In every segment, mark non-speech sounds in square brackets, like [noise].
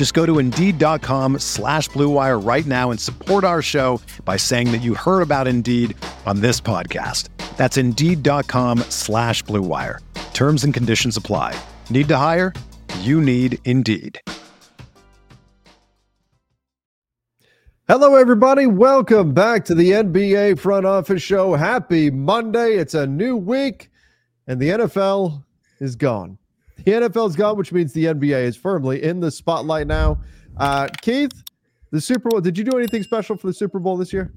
Just go to Indeed.com slash BlueWire right now and support our show by saying that you heard about Indeed on this podcast. That's Indeed.com slash BlueWire. Terms and conditions apply. Need to hire? You need Indeed. Hello, everybody. Welcome back to the NBA Front Office Show. Happy Monday. It's a new week, and the NFL is gone. The NFL's gone, which means the NBA is firmly in the spotlight now. Uh, Keith, the Super Bowl, did you do anything special for the Super Bowl this year?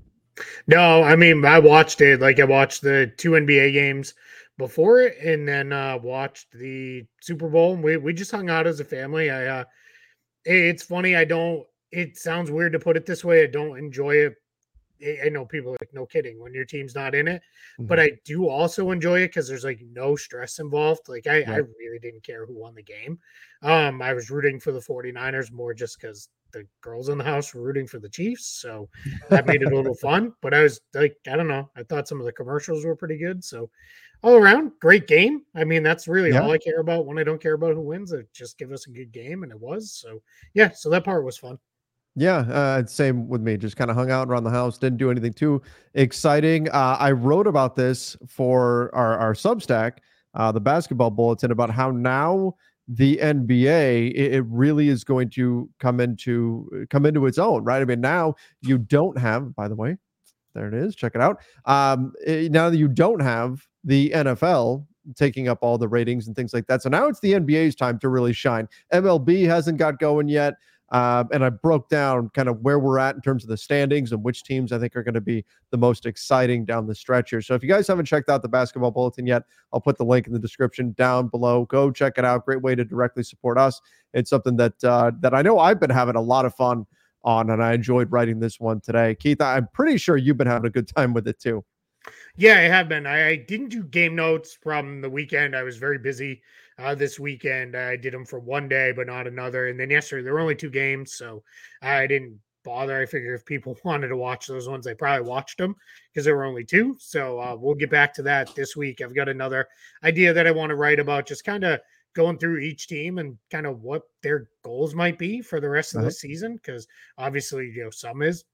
No, I mean, I watched it. Like, I watched the two NBA games before it and then uh, watched the Super Bowl. We, we just hung out as a family. I, uh, it's funny. I don't, it sounds weird to put it this way. I don't enjoy it. I know people like, no kidding, when your team's not in it. Mm-hmm. But I do also enjoy it because there's like no stress involved. Like I, yeah. I really didn't care who won the game. Um, I was rooting for the 49ers more just because the girls in the house were rooting for the Chiefs. So that made it a little fun. But I was like, I don't know. I thought some of the commercials were pretty good. So all around, great game. I mean, that's really yeah. all I care about when I don't care about who wins. It just give us a good game, and it was. So yeah, so that part was fun. Yeah, uh, same with me. Just kind of hung out around the house, didn't do anything too exciting. Uh, I wrote about this for our, our Substack, uh, the basketball bulletin, about how now the NBA it, it, really is going to come into come into its own, right? I mean, now you don't have, by the way, there it is. Check it out. Um, it, eh, now that you don't have the NFL taking up all the ratings and things like that, so now it's the NBA's time to really shine. MLB hasn't got going yet. Uh, and I broke down kind of where we're at in terms of the standings and which teams I think are going to be the most exciting down the stretch here. So if you guys haven't checked out the basketball bulletin yet, I'll put the link in the description down below. Go check it out. Great way to directly support us. It's something that uh, that I know I've been having a lot of fun on, and I enjoyed writing this one today. Keith, I'm pretty sure you've been having a good time with it too. Yeah, I have been. I, I didn't do game notes from the weekend. I was very busy uh, this weekend. I did them for one day, but not another. And then yesterday, there were only two games, so I didn't bother. I figured if people [laughs] wanted to watch those ones, they probably watched them because there were only two. So uh, we'll get back to that this week. I've got another idea that I want to write about, just kind of going through each team and kind of what their goals might be for the rest of uh-huh. the season. Because obviously, you know, some is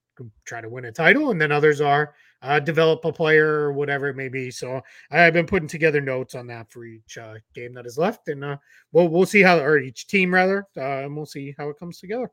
try to win a title, and then others are uh, develop a player or whatever it may be. So I've been putting together notes on that for each uh, game that is left, and uh, we'll we'll see how or each team rather, uh, and we'll see how it comes together.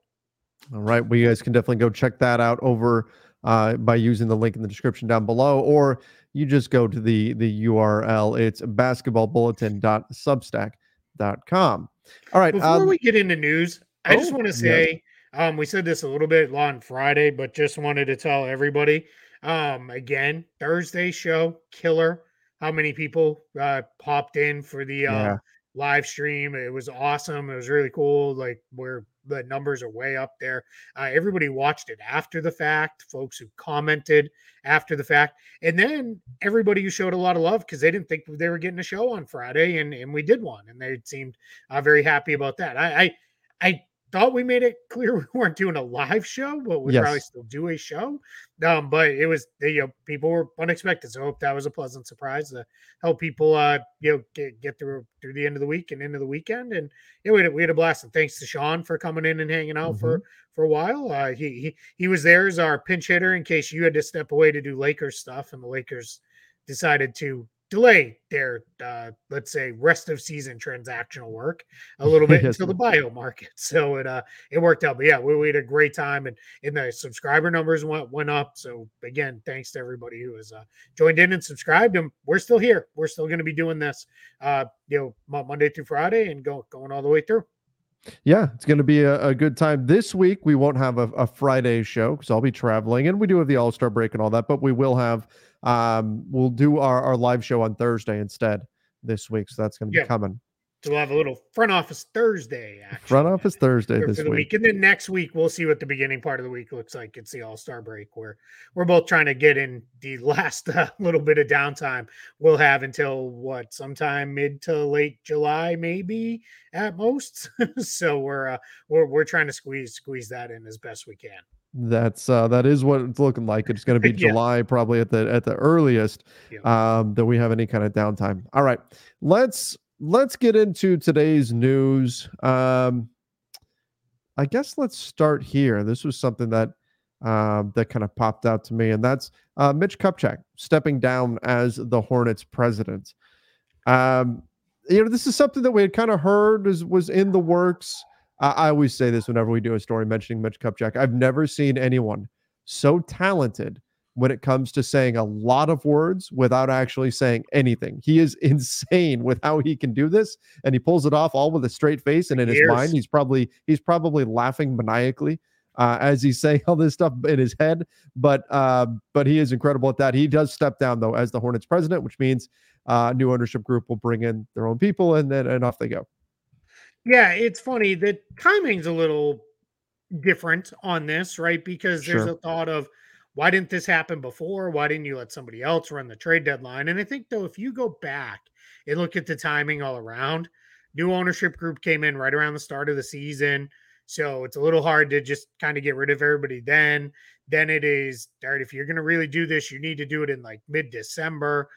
All right, well, you guys can definitely go check that out over uh, by using the link in the description down below, or you just go to the the URL. It's basketballbulletin.substack.com. All right. Before um, we get into news, I oh, just want to say. Yeah. Um, we said this a little bit on Friday, but just wanted to tell everybody um, again, Thursday show, killer. How many people uh, popped in for the uh, yeah. live stream? It was awesome. It was really cool. Like where the numbers are way up there. Uh, everybody watched it after the fact. Folks who commented after the fact, and then everybody who showed a lot of love because they didn't think they were getting a show on Friday, and and we did one, and they seemed uh, very happy about that. I I, I thought we made it clear [laughs] we weren't doing a live show, but we yes. probably still do a show. Um, but it was you know people were unexpected, so I hope that was a pleasant surprise to help people uh you know get, get through through the end of the week and into the weekend. And yeah, we had, we had a blast. And thanks to Sean for coming in and hanging out mm-hmm. for for a while. Uh, he he he was there as our pinch hitter in case you had to step away to do Lakers stuff, and the Lakers decided to delay their uh, let's say rest of season transactional work a [laughs] little bit until the buyout market. [laughs] So it uh it worked out. But yeah, we, we had a great time and and the subscriber numbers went went up. So again, thanks to everybody who has uh, joined in and subscribed. And we're still here. We're still going to be doing this uh you know Monday through Friday and go going all the way through. Yeah, it's going to be a, a, good time. This week, we won't have a, a Friday show because I'll be traveling and we do have the All Star break and all that, but we will have um, we'll do our, our live show on Thursday instead this week. So that's going to be coming. So we'll have a little front office Thursday. Actually, front office Thursday this week. week. and then next week we'll see what the beginning part of the week looks like. It's the All Star break where we're both trying to get in the [laughs] last uh, little bit of downtime we'll have until what sometime mid to late July, maybe at most. [laughs] so we're uh, we're we're trying to squeeze squeeze that in as best we can. That's uh that is what it's looking like. It's going to be [laughs] yeah. July probably at the at the earliest yeah. um that we have any kind of downtime. All right. Let's let's get into today's news. Um I guess let's start here. This was something that um that kind of popped out to me and that's uh Mitch Kupchak stepping down as the Hornets president. Um you know, this is something that we had kind of heard was was in the works. I, I always say this whenever we do a story mentioning Mitch Kupchak. I've never seen anyone so talented when it comes to saying a lot of words without actually saying anything. He is [laughs] insane with how he can do this, and he pulls it off all with a straight face. And in his mind, he's probably he's probably laughing maniacally uh, as he's [laughs] saying all this stuff in his head. But uh, but he is incredible at that. He does step down though as the Hornets president, which means uh, new ownership group will bring in their own people, and then and off they go. Yeah, it's funny. The timing's a little different on this, right? Because there's sure. a thought of why didn't this happen before? Why didn't you let somebody else run the trade deadline? And I think though, if you go back and look at the timing all around, new ownership group came in right around the start of the season. So it's a little hard to just kind of get rid of everybody then. Then it is, all right, if you're going to really do this, you need to do it in like mid December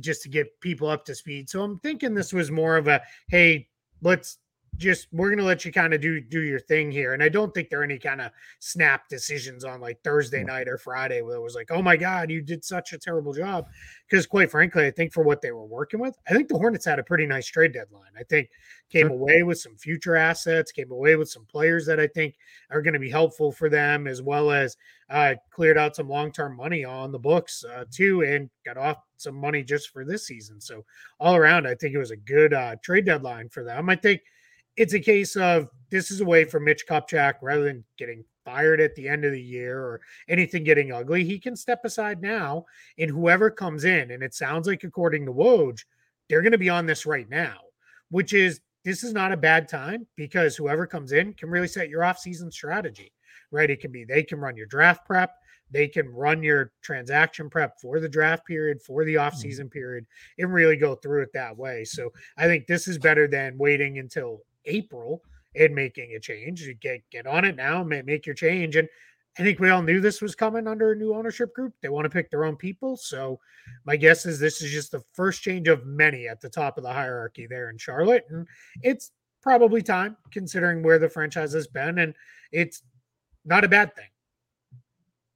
just to get people up to speed. So I'm thinking this was more of a, hey, let's just we're gonna let you kind of do do your thing here. And I don't think there are any kind of snap decisions on like Thursday night or Friday where it was like, oh my God, you did such a terrible job. Because quite frankly, I think for what they were working with, I think the Hornets had a pretty nice trade deadline. I think came sure. away with some future assets, came away with some players that I think are going to be helpful for them, as well as uh, cleared out some long term money on the books uh, too, and got off some money just for this season. So all around, I think it was a good uh, trade deadline for them. I think it's a case of this is a way for Mitch Kupchak rather than getting fired at the end of the year or anything getting ugly. He can step aside now, and whoever comes in, and it sounds like according to Woj, they're going to be on this right now, which is this is not a bad time because whoever comes in can really set your off-season strategy, right? It can be they can run your draft prep, they can run your transaction prep for the draft period, for the mm-hmm. off-season period, and really go through it that way. So I think this is better than waiting until April and making a change. You get get on it now, make your change. And I think we all knew this was coming under a new ownership group. They want to pick their own people. So my guess is this is just the first change of many at the top of the hierarchy there in Charlotte. And it's probably time considering where the franchise has been. And it's not a bad thing.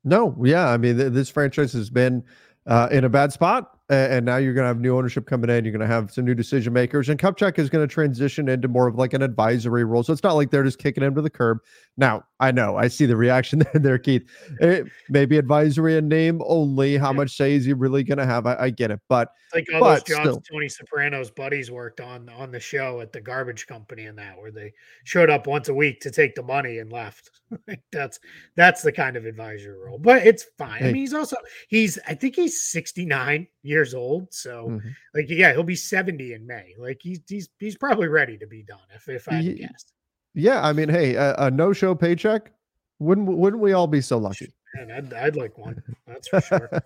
No, yeah. I mean, th- this franchise has been uh, in a bad spot and now you're going to have new ownership coming in. You're going to have some new decision makers, and Kupchak is going to transition into more of like an advisory role. So it's not like they're just kicking him to the curb. Now, I know I see the reaction [laughs] there, Keith. It, maybe advisory and name only. How much say is he really going to have? I, I, get it, but like all but those jobs still. Tony Soprano's buddies worked on on the show at the garbage company and that, where they showed up once a week to take the money and left. [laughs] that's that's the kind of advisory role, but it's fine. Hey. I mean, he's also he's I think he's 69 years old, so mm-hmm. like yeah, he'll be 70 in May. Like he's he's he's probably ready to be done if if I had guessed. Yeah, I mean, hey, a, a no-show paycheck wouldn't wouldn't we all be so lucky? Man, I'd, I'd like one. [laughs] That's for sure. [laughs]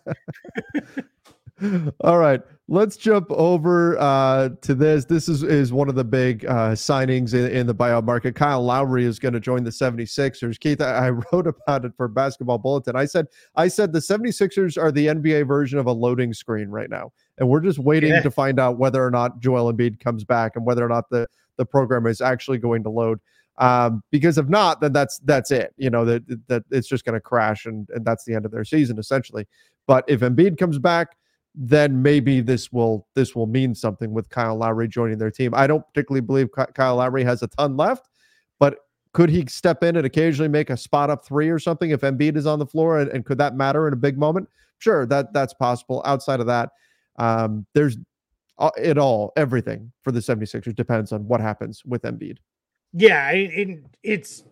All right, let's jump over uh, to this. This is, is one of the big uh, signings in, in, the buyout market. Kyle Lowry is going to join the 76ers. Keith, I, I, wrote about it for Basketball Bulletin. I said I said the 76ers are the NBA version of a loading screen right now. And we're just waiting yeah. to find out whether or not Joel Embiid comes back and whether or not the, the program is actually going to load. Um, because if not, then that's that's it. You know that that it's just going to crash, and and that's the end of their season essentially. But if Embiid comes back, then maybe this will this will mean something with Kyle Lowry joining their team. I don't particularly believe Kyle Lowry has a ton left, but could he step in and occasionally make a spot up three or something if Embiid is on the floor? And, and could that matter in a big moment? Sure, that that's possible. Outside of that, um, there's it all, everything for the 76ers depends on what happens with Embiid. Yeah, it, it's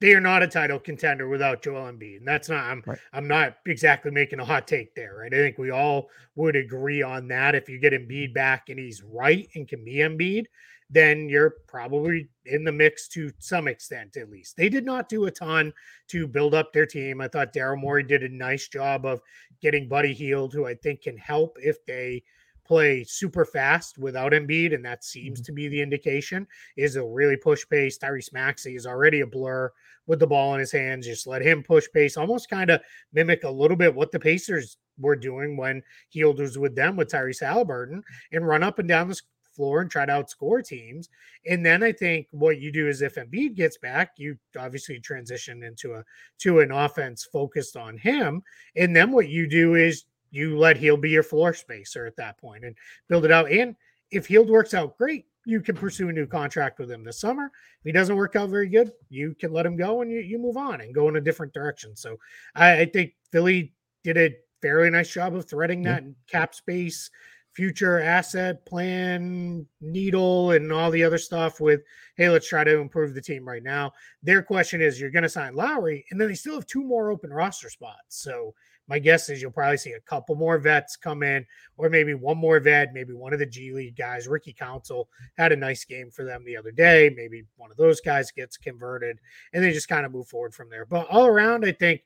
they are not a title contender without Joel Embiid. And that's not I'm right. I'm not exactly making a hot take there, right? I think we all would agree on that. If you get Embiid back and he's right and can be Embiid, then you're probably in the mix to some extent, at least. They did not do a ton to build up their team. I thought Daryl Morey did a nice job of getting Buddy Hield, who I think can help if they play super fast without Embiid, and that seems mm-hmm. to be the indication. Is a really push pace. Tyrese Maxey is already a blur with the ball in his hands. Just let him push pace, almost kind of mimic a little bit what the Pacers were doing when Hield was with them with Tyrese Halliburton and run up and down the floor and try to outscore teams. And then I think what you do is if Embiid gets back, you obviously transition into a to an offense focused on him. And then what you do is you let Hield be your floor spacer at that point and build it out. And if Hield works out great, you can pursue a new contract with him this summer. If he doesn't work out very good, you can let him go and you, you move on and go in a different direction. So I, I think Philly did a fairly nice job of threading that cap space, future asset plan, needle, and all the other stuff with, hey, let's try to improve the team right now. Their question is you're going to sign Lowry, and then they still have two more open roster spots. So my guess is you'll probably see a couple more vets come in, or maybe one more vet, maybe one of the G League guys. Ricky Council had a nice game for them the other day. Maybe one of those guys gets converted, and they just kind of move forward from there. But all around, I think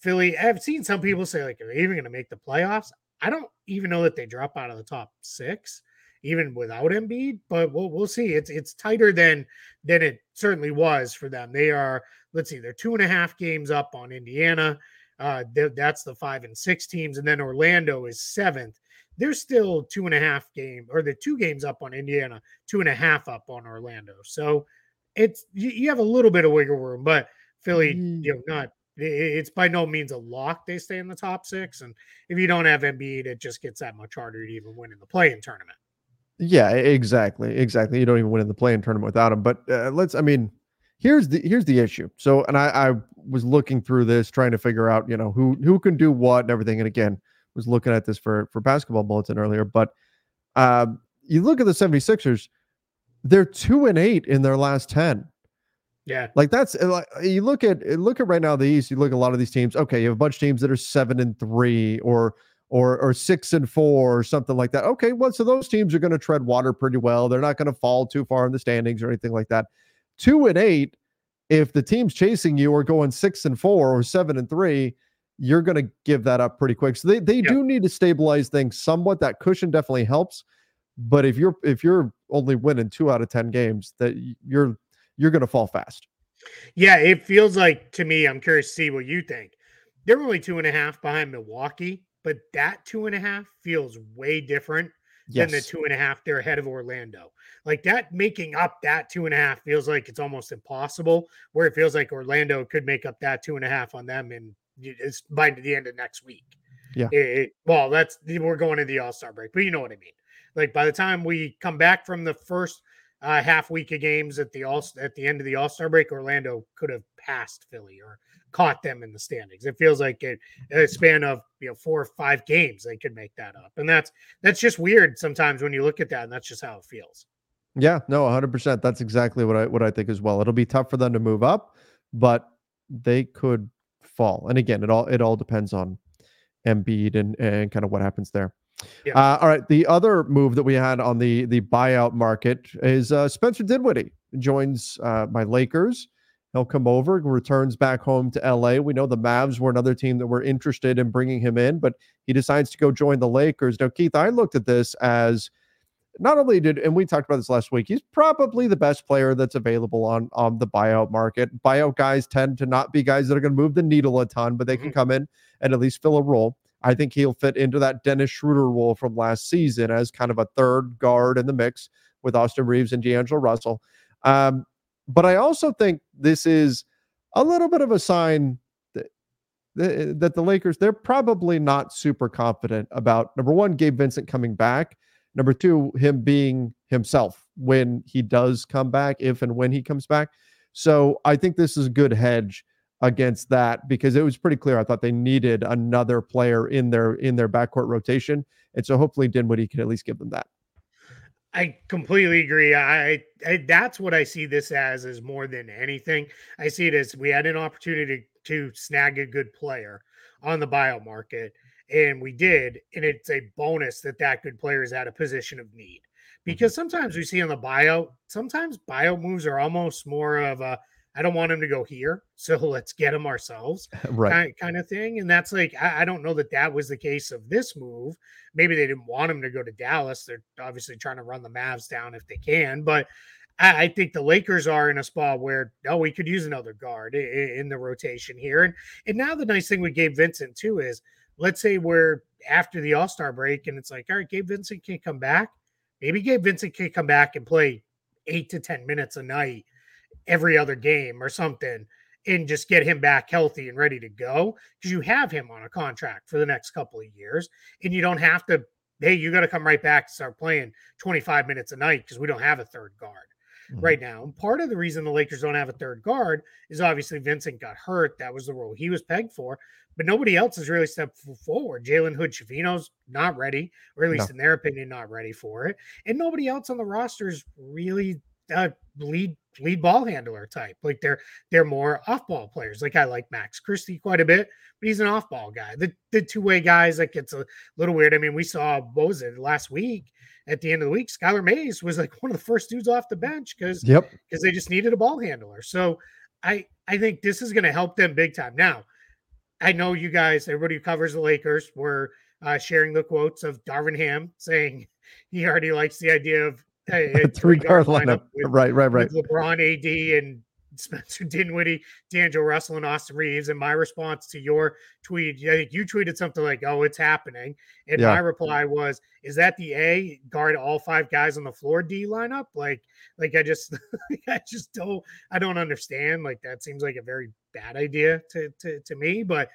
Philly, I've seen some people say, like, are they even going to make the playoffs? I don't even know that they drop out of the top six, even without Embiid, but we'll we'll see. It's it's tighter than than it certainly was for them. They are, let's see, they're two and a half games up on Indiana. Uh, that's the five and six teams, and then Orlando is seventh. They're still two and a half game, or the two games up on Indiana, two and a half up on Orlando. So it's you, have a little bit of wiggle room, but Philly, mm. you know, not it's by no means a lock. They stay in the top six, and if you don't have Embiid, it just gets that much harder to even win in the play-in tournament. Yeah, exactly, exactly. You don't even win in the play-in tournament without him. But uh, let's, I mean, here's the here's the issue. So, and I, I was looking through this, trying to figure out, you know, who who can do what and everything. And again, was looking at this for for basketball bulletin earlier. But uh, you look at the 76ers, they're two and eight in their last 10. Yeah. Like that's uh, like you look at look at right now the East, you look at a lot of these teams. Okay, you have a bunch of teams that are seven and three or or or six and four or something like that. Okay, well, so those teams are going to tread water pretty well. They're not going to fall too far in the standings or anything like that two and eight, if the teams chasing you or going six and four or seven and three, you're going to give that up pretty quick. So they, they do need to stabilize things somewhat. That cushion definitely helps. But if you're if you're only winning two out of ten games, that you're you're going to fall fast. Yeah, it feels like to me. I'm curious to see what you think. They're only two and a half behind Milwaukee, but that two and a half feels way different yes. than the two and a half they're ahead of Orlando. Like that making up that two and a half feels like it's almost impossible. Where it feels like Orlando could make up that two and a half on them and it's by the end of next week. Yeah. It, well, that's we're going to the All Star break, but you know what I mean. Like by the time we come back from the first uh, half week of games at the all at the end of the All Star break, Orlando could have passed Philly or caught them in the standings. It feels like it, a span of you know four or five games they could make that up, and that's that's just weird sometimes when you look at that, and that's just how it feels. Yeah, no, 100%. That's exactly what I what I think as well. It'll be tough for them to move up, but they could fall. And again, it all it all depends on Embiid and and kind of what happens there. Yeah. Uh, all right. The other move that we had on the the buyout market is uh, Spencer Dinwiddie joins uh, my Lakers. He'll come over, returns back home to LA. We know the Mavs were another team that were interested in bringing him in, but he decides to go join the Lakers. Now, Keith, I looked at this as not only did, and we talked about this last week, he's probably the best player that's available on on the buyout market. Buyout guys tend to not be guys that are going to move the needle a ton, but they can mm-hmm. come in and at least fill a role. I think he'll fit into that Dennis Schroeder role from last season as kind of a third guard in the mix with Austin Reaves and D'Angelo Russell. Um, but I also think this is a little bit of a sign that that the Lakers they're probably not super confident about number one, Gabe Vincent coming back. Number two, him being himself when he does come back, if and when he comes back. So I think this is a good hedge against that because it was pretty clear. I thought they needed another player in their in their backcourt rotation, and so hopefully Dinwiddie can at least give them that. I completely agree. I, I, that's what I see this as is more than anything. I see it as we had an opportunity to, to snag a good player on the buyout market, and we did, and it's a bonus that that good player is at a position of need. Because mm-hmm. sometimes we see on the bio sometimes bio moves are almost more of a I don't want him to go here, [laughs] so let's get him ourselves, [laughs] right? Kind, kind of thing. And that's like I, I, don't know that that was the case of this move. Maybe they didn't want him to go to Dallas. They're obviously trying to run the Mavs down if they can, but I, I think the Lakers are in a spot where oh, we could use another guard in, in the rotation here. And and now the nice thing with Gabe Vincent too is let's say we're after the All Star break and it's like all right, Gabe Vincent can't come back. Maybe Gabe Vincent can come back and play eight to ten minutes a night every other game or something and just get him back healthy and ready to go because you have him on a contract for the next couple of years and you don't have to hey you got to come right back to start playing 25 minutes a night because we don't have a third guard mm-hmm. right now and part of the reason the lakers don't have a third guard is obviously vincent got hurt that was the role he was pegged for but nobody else has really stepped forward jalen hood Schifino's not ready or at least no. in their opinion not ready for it and nobody else on the roster is really uh, lead lead ball handler type. Like they're they're more off ball players. Like I like Max Christie quite a bit, but he's an off ball guy. The the two way guys like it's a little weird. I mean, we saw what was it last week at the end of the week? Skylar Mays was like one of the first dudes off the bench because yep because they just needed a ball handler. So I I think this is going to help them big time. Now I know you guys, everybody who covers the Lakers, were uh, sharing the quotes of Darvin Ham saying [laughs] he already likes the idea of a, [laughs] a three guard lineup. With, right, right, right. LeBron, AD, and [laughs] Spencer Dinwiddie, D'Angelo Russell, and Austin Reaves. And my response to your tweet, I think you tweeted something like, "Oh, it's happening," and yeah. my reply was, "Is that the A guard all five guys on the floor D lineup?" Like, like I just, [laughs] I just don't, I don't understand. Like that seems like a very bad idea to to to me, but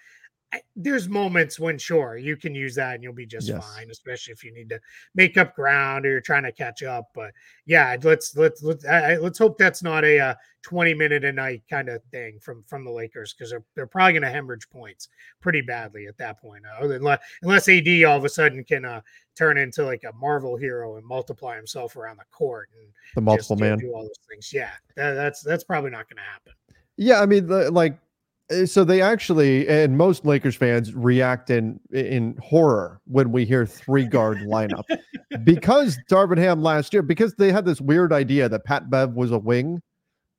there's moments when sure you can use that and you'll be just yes. fine, especially if you need to make up ground or you're trying to catch up. But yeah, let's let's let's let's hope that's not a, a uh, 20 minute a night kind of thing from from the Lakers because they're they're probably going to hemorrhage points pretty badly at that point. Uh, unless unless AD all of a sudden can uh, turn into like a Marvel hero and multiply himself around the court and the multiple man do all those things. Yeah, that, that's that's probably not going to happen. Yeah, I mean, the, like so they actually and most Lakers fans react in in horror when we hear three guard lineup [laughs] because Darvin Ham last year because they had this weird idea that Pat Bev was a wing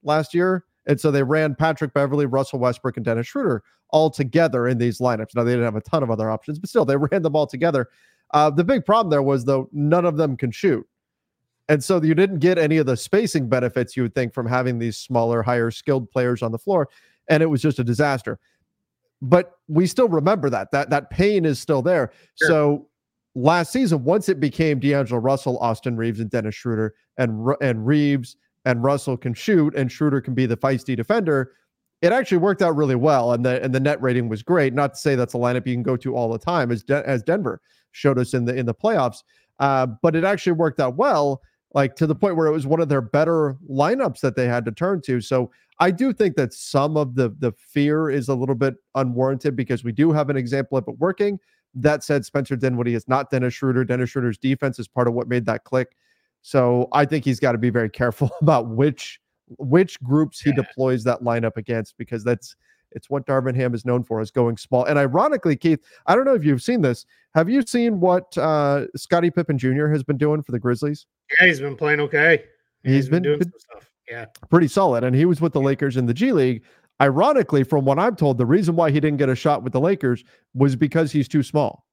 last year and so they ran Patrick Beverley, Russell Westbrook, and Dennis Schroeder all together in these lineups. Now they didn't have a ton of other options, but still they [laughs] ran them all together. Uh, the big problem there was though none of them can shoot. And so you didn't get any of the spacing benefits you would think from having these smaller, higher skilled players on the floor and it was just a disaster. But we still remember that that that pain is still there. Sure. So last season, once it became D'Angelo Russell, Austin Reaves, and Dennis Schroeder, and and Reaves and Russell can shoot, and Schroeder can be the feisty defender. It actually worked out really well, and the and the net rating was great. Not to say that's a lineup you can go to all the time, as De- as Denver showed us in the in the playoffs, uh, but it actually worked out well like to the point where it was one of their better lineups that they had to turn to. So I do think that some of the the fear is a little bit unwarranted because we do have an example of it working. That said, Spencer Dinwiddie is not Dennis Schroeder. Dennis Schroeder's defense is part of what made that click. So I think he's got to be very [laughs] careful about which which groups he yeah. deploys that lineup against because that's it's what Darvin Ham is known for is going small. And ironically, Keith, I don't know if you've seen this. Have you seen what uh, Scottie Pippen Jr. has been doing for the Grizzlies? Yeah, he's been playing okay. he's, he's been, been, doing some stuff. Yeah, pretty solid. And he was with the Lakers in the G League. Ironically, from what I'm told, the reason why he didn't get a shot with the Lakers was because he's too small.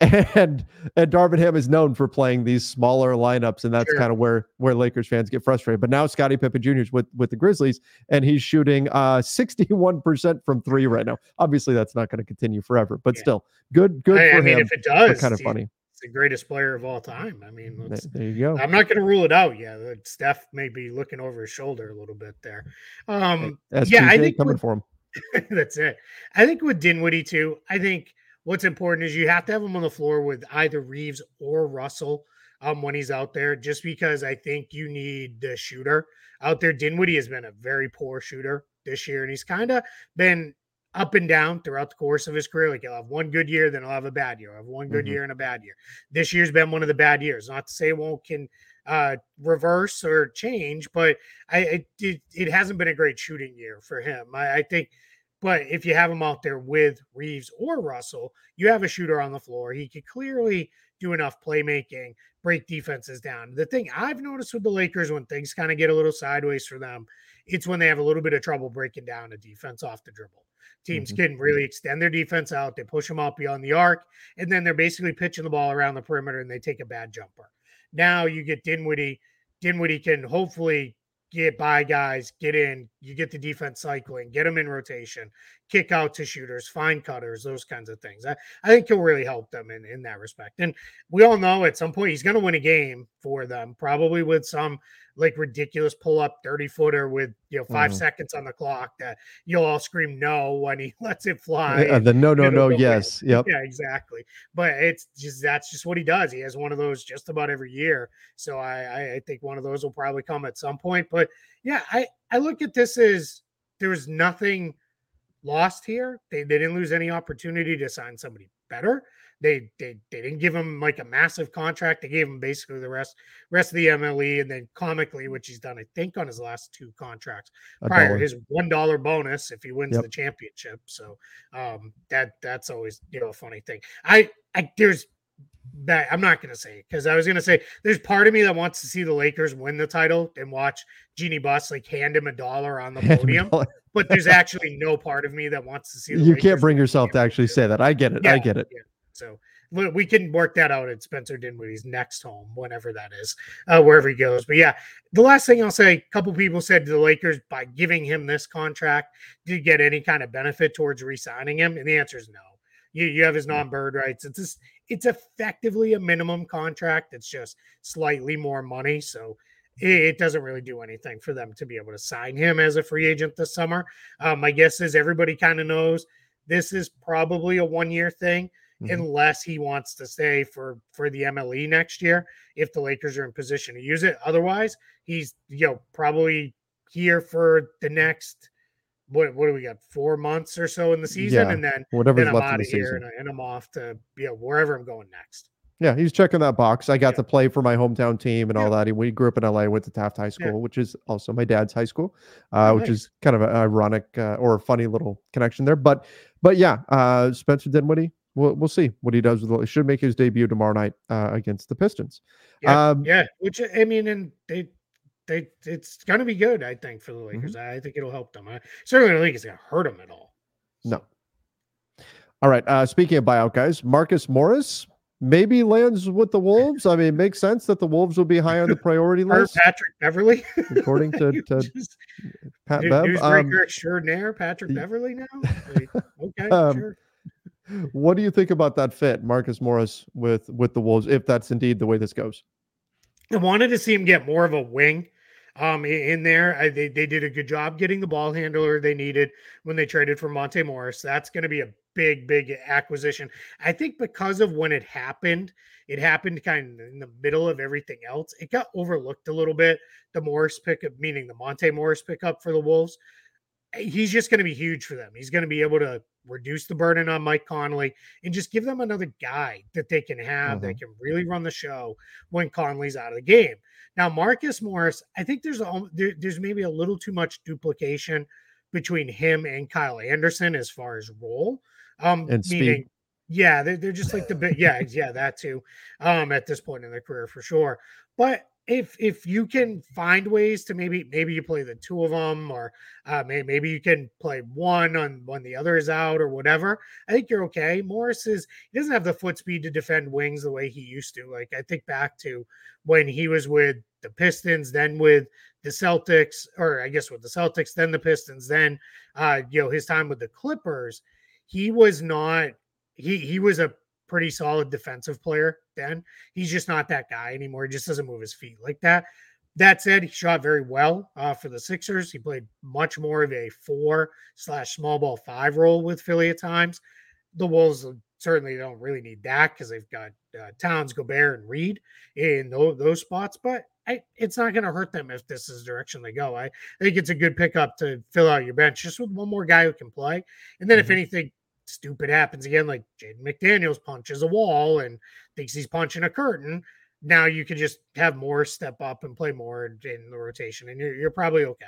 [laughs] And and Darvin Ham is known for playing these smaller lineups, and that's sure. kind of where where Lakers fans get frustrated. But now Scottie Pippen Jr. is with with the Grizzlies, and he's shooting uh 61% from three right now. Obviously, that's not going to continue forever, but yeah. still, good good I, for I mean, him. If it does, kind of funny the greatest player of all time. I mean, there you go. I'm not going to rule it out. Yeah, Steph may be looking over his shoulder a little bit there. Um, yeah, I think coming for him [laughs] That's it. I think with Dinwiddie too. I think what's important is you have to have him on the floor with either Reaves or Russell um, when he's out there, just because I think you need the shooter out there. Dinwiddie has been a very poor shooter this year, and he's kind of been up and down throughout the course of his career. Like he'll have one good year, then he'll have a bad year. I'll have one good mm-hmm. year and a bad year. This year's been one of the bad years. Not to say it won't can uh, reverse or change, but I it, it, hasn't been a great shooting year for him. I, I think. But if you have him out there with Reaves or Russell, you have a shooter on the floor. He could clearly do enough playmaking, break defenses down. The thing I've noticed with the Lakers when things kind of get a little sideways for them, it's when they have a little bit of trouble breaking down a defense off the dribble. Teams mm-hmm. can really extend their defense out. They push them out beyond the arc, and then they're basically pitching the ball around the perimeter and they take a bad jumper. Now you get Dinwiddie. Dinwiddie can hopefully get by guys, get in, you get the defense cycling, get them in rotation, kick out to shooters, find cutters, those kinds of things. I, I think he'll really help them in, in that respect. And we all know at some point he's going to win a game for them, probably with some like ridiculous pull up 30 footer with you know 5 mm-hmm. seconds on the clock that you'll all scream no when he [laughs] lets it fly. Uh, the no, no, no, yes. Yep. Yeah, exactly. But it's just that's just what he does. He has one of those just about every year. So I I think one of those will probably come at some point. But yeah, I I look at this as there's nothing lost here. They, they didn't lose any opportunity to sign somebody better. They, they they didn't give him like a massive contract. They gave him basically the rest rest of the MLE, and then comically, which he's done, I think, on his last two contracts a prior dollar. his one dollar bonus if he wins yep. the championship. So um, that that's always you know a funny thing. I I there's that I'm not going to say because I was going to say there's part of me that wants to see the Lakers win the title and watch Jeanie Buss like hand him a dollar on the podium. but there's actually no part of me that wants to see. you Lakers can't bring yourself to actually say that. I get it. Yeah, I get it. Yeah. So we can work that out at Spencer Dinwiddie's next home, whenever that is, uh, wherever he goes. But yeah, the last thing I'll say: a couple people said to the Lakers by giving him this contract, did you get any kind of benefit towards re-signing him? And the answer is no. You you have his non-bird rights. It's just it's effectively a minimum contract. It's just slightly more money. So it doesn't really do anything for them to be able to sign him as a free agent this summer. Um, my guess is everybody kind of knows this is probably a one year thing mm-hmm. unless he wants to stay for for the MLE next year if the Lakers are in position to use it. Otherwise, he's you know probably here for the next what what do we got four months or so in the season, yeah, and then whatever's then I'm out of here and, and, I'm off to you know wherever I'm going next. Yeah, he's checking that box. I got yeah. to play for my hometown team and yeah. all that. And We grew up in LA, went to Taft High School, which is also my dad's high school, uh, oh, which is kind of an ironic uh, or a funny little connection there. But but yeah, uh, Spencer Dinwiddie, we'll we'll see what he does with. It should make his debut tomorrow night uh, against the Pistons. Yeah, um, yeah. Which I mean, and they they it's going to be good. I think for the mm-hmm. Lakers. Mm-hmm. I think it'll help them. I certainly think it's going to hurt them at all. No. All right. Uh, speaking of buyout guys, Marcus Morris maybe lands with the Wolves. I mean, it makes sense that the Wolves will be high on the [laughs] priority list. Patrick Beverley, according to, [laughs] to Just, Pat Bev. Newsbreaker um, extraordinaire, Patrick [laughs] Beverley. Now, okay, um, sure. What do you think about that fit, Marcus Morris with with the Wolves? If that's indeed the way this goes, I wanted to see him get more of a wing um, in there. I, they, they did a good job getting the ball handler they needed when they traded for Monte Morris. That's going to be a big, big acquisition. I think because of when it happened, it happened kind of in the middle of everything else. It got overlooked a little bit. The Morris pickup, meaning the Monte Morris pickup for the Wolves, he's just going to be huge for them. He's going to be able to reduce the burden on Mike Conley and just give them another guy that they can have mm-hmm. that can really run the show when Conley's out of the game. Now, Marcus Morris, I think there's a, there, there's maybe a little too much duplication between him and Kyle Anderson as far as role. Um, and meaning, speed. yeah, they're, they're just like the bit, yeah, yeah, that too. Um, at this point in their career for sure. But if if you can find ways to maybe maybe you play the two of them or uh, maybe, maybe you can play one on when the other is out or whatever i think you're okay. Morris is he doesn't have the foot speed to defend wings the way he used to. Like i think back to when he was with the pistons then with the celtics or i guess with the celtics then the pistons then uh you know his time with the clippers he was not he he was a pretty solid defensive player then. He's just not that guy anymore. He just doesn't move his feet like that. that said, he shot very well uh, for the Sixers. He played much more of a four slash small ball five role with Philly at times. The Wolves certainly don't really need that because they've got uh, Towns, Gobert, and Reid in those, those spots. But I, it's not going to hurt them if this is the direction they go. I, I, think it's a good pickup to fill out your bench just with one more guy who can play. And then mm-hmm. if anything stupid happens again, like Jaden McDaniels punches a wall and thinks he's punching a curtain, now you can just have more step up and play more in the rotation, and you're, you're probably okay.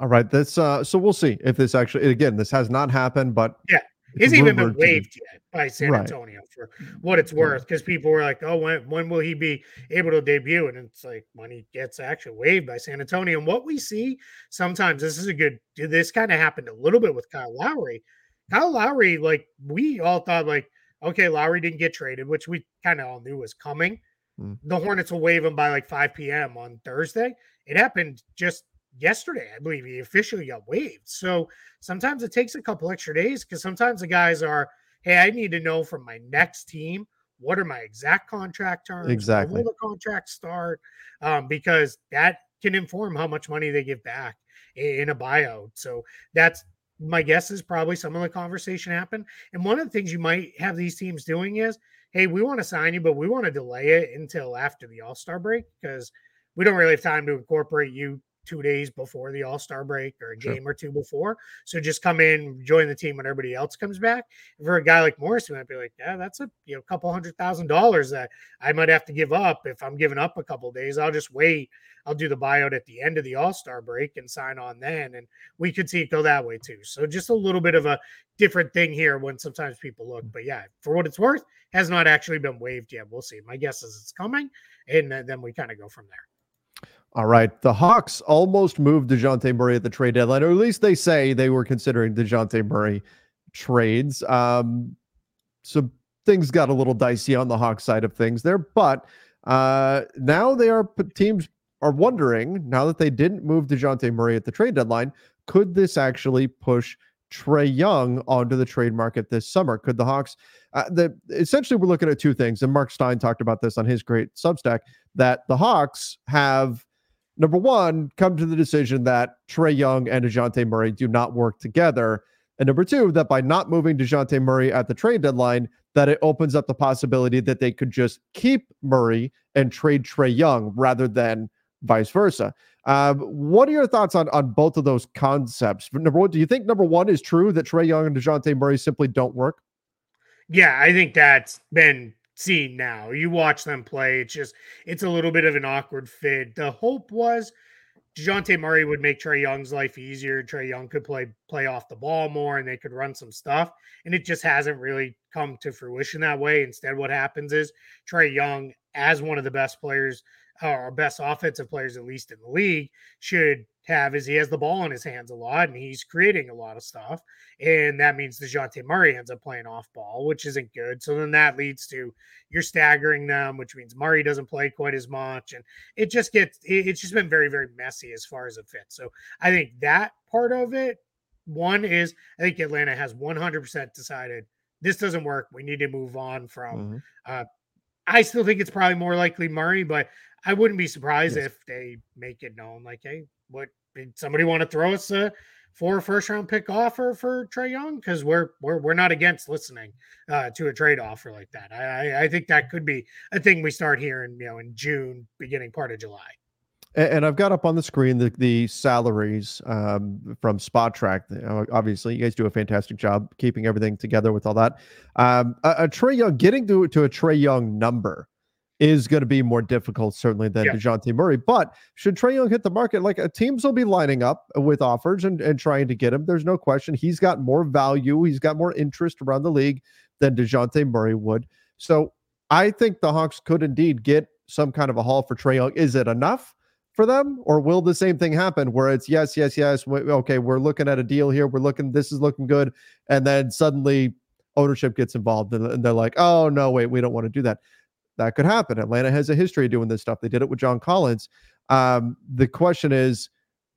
All right, that's uh so we'll see if this actually again this has not happened, but yeah, he's even been waived yet by San right. Antonio for what it's worth because people were like, oh, when when will he be able to debut? And it's like when he gets actually waived by San Antonio. And what we see sometimes this is a good. This kind of happened a little bit with Kyle Lowry. Kyle Lowry, like we all thought, like okay, Lowry didn't get traded, which we kind of all knew was coming. Mm. The Hornets will waive him by like 5 p.m. on Thursday. It happened just yesterday, I believe he officially got waived. So sometimes it takes a couple extra days because sometimes the guys are, hey, I need to know from my next team what are my exact contract terms? Exactly. When will the contract start? Um, because that can inform how much money they give back in a buyout. So that's my guess is probably some of the conversation happened. And one of the things you might have these teams doing is, hey, we want to sign you, but we want to delay it until after the All Star break because we don't really have time to incorporate you two days before the All Star break or a sure. game or two before. So just come in, join the team when everybody else comes back. For a guy like Morris, you might be like, yeah, that's a you know couple hundred thousand dollars that I might have to give up if I'm giving up a couple days. I'll just wait. I'll do the buyout at the end of the All Star break and sign on then, and we could see it go that way too. So just a little bit of a different thing here when sometimes people look, but yeah, for what it's worth, has not actually been waived yet. We'll see. My guess is it's coming, and then we kind of go from there. All right. The Hawks almost moved Dejounte Murray at the trade deadline, or at least they say they were considering Dejounte Murray trades. Um, so things got a little dicey on the Hawks side of things there, but uh, now they are teams are wondering now that they didn't move Dejounte Murray at the trade deadline, could this actually push Trae Young onto the trade market this summer? Could the Hawks? Uh, the essentially we're looking at two things, and Mark Stein talked about this on his great Substack that the Hawks have number one, come to the decision that Trae Young and Dejounte Murray do not work together. And number two, that by not moving Dejounte Murray at the trade deadline, that it opens up the possibility that they could just keep Murray and trade Trae Young rather than vice versa. Um, what are your thoughts on, on both of those concepts? Number one, do you think number one is true that Trae Young and Dejounte Murray simply don't work? Yeah, I think that's been seen now. You watch them play, it's just it's a little bit of an awkward fit. The hope was Dejounte Murray would make Trae Young's life easier. Trae Young could play play off the ball more and they could run some stuff. And it just hasn't really come to fruition that way. Instead, what happens is Trae Young, as one of the best players uh, our best offensive players, at least in the league, should have is he has the ball in his hands a lot and he's creating a lot of stuff. And that means Dejounte Murray ends up playing off ball, which isn't good. So then that leads to you're staggering them, which means Murray doesn't play quite as much. And it just gets, it's just been very, very messy as far as it fits. So I think that part of it, one is I think Atlanta has 100% decided this doesn't work. We need to move on from. Mm-hmm. Uh, I still think it's probably more likely Murray, but I wouldn't be surprised yes. if they make it known, like, hey, what did somebody want to throw us a for a first round pick offer for Trae Young? Because we're we're we're not against listening uh, to a trade offer like that. I I think that could be a thing we start hearing, you know, in June, beginning part of July. And I've got up on the screen the, the salaries um, from Spotrac. Obviously, you guys do a fantastic job keeping everything together with all that. Um, a, a Trae Young getting to to a Trae Young number is going to be more difficult, certainly, than yeah. Dejounte Murray. But should Trae Young hit the market, like uh, teams will be lining up with offers and, and trying to get him. There's no question. He's got more value, he's got more interest around the league than Dejounte Murray would. So I think the Hawks could indeed get some kind of a haul for Trae Young. Is it enough? For them, or will the same thing happen where it's yes, yes, yes, okay, we're looking at a deal here, we're looking, this is looking good, and then suddenly ownership gets involved and they're like, oh no, wait, we don't want to do that that could happen. Atlanta has a history of doing this stuff. They did it with John Collins. Um, the question is,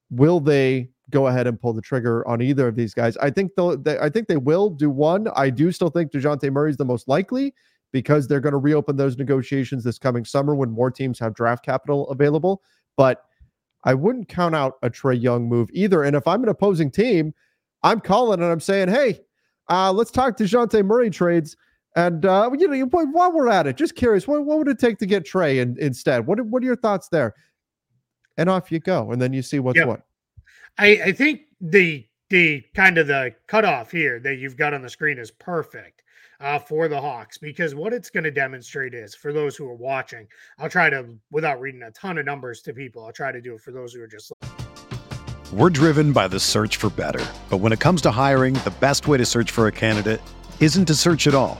will they go ahead and pull the trigger on either of these guys? I think they'll. They, I think they will do one. I do still think Dejounte Murray is the most likely because they're going to reopen those negotiations this coming summer when more teams have draft capital available. But I wouldn't count out a Trae Young move either. And if I'm an opposing team, I'm calling and I'm saying, hey, uh, let's talk Dejounte Murray trades. And uh, you know, while we're at it, just curious, what, what would it take to get Trae in, instead? What what are your thoughts there? And off you go, and then you see what's what. I, I think the the kind of the cutoff here that you've got on the screen is perfect uh, for the Hawks because what it's going to demonstrate is for those who are watching. I'll try to, without reading a ton of numbers to people, I'll try to do it for those who are just. We're driven by the search for better, but when it comes to hiring, the best way to search for a candidate isn't to search at all.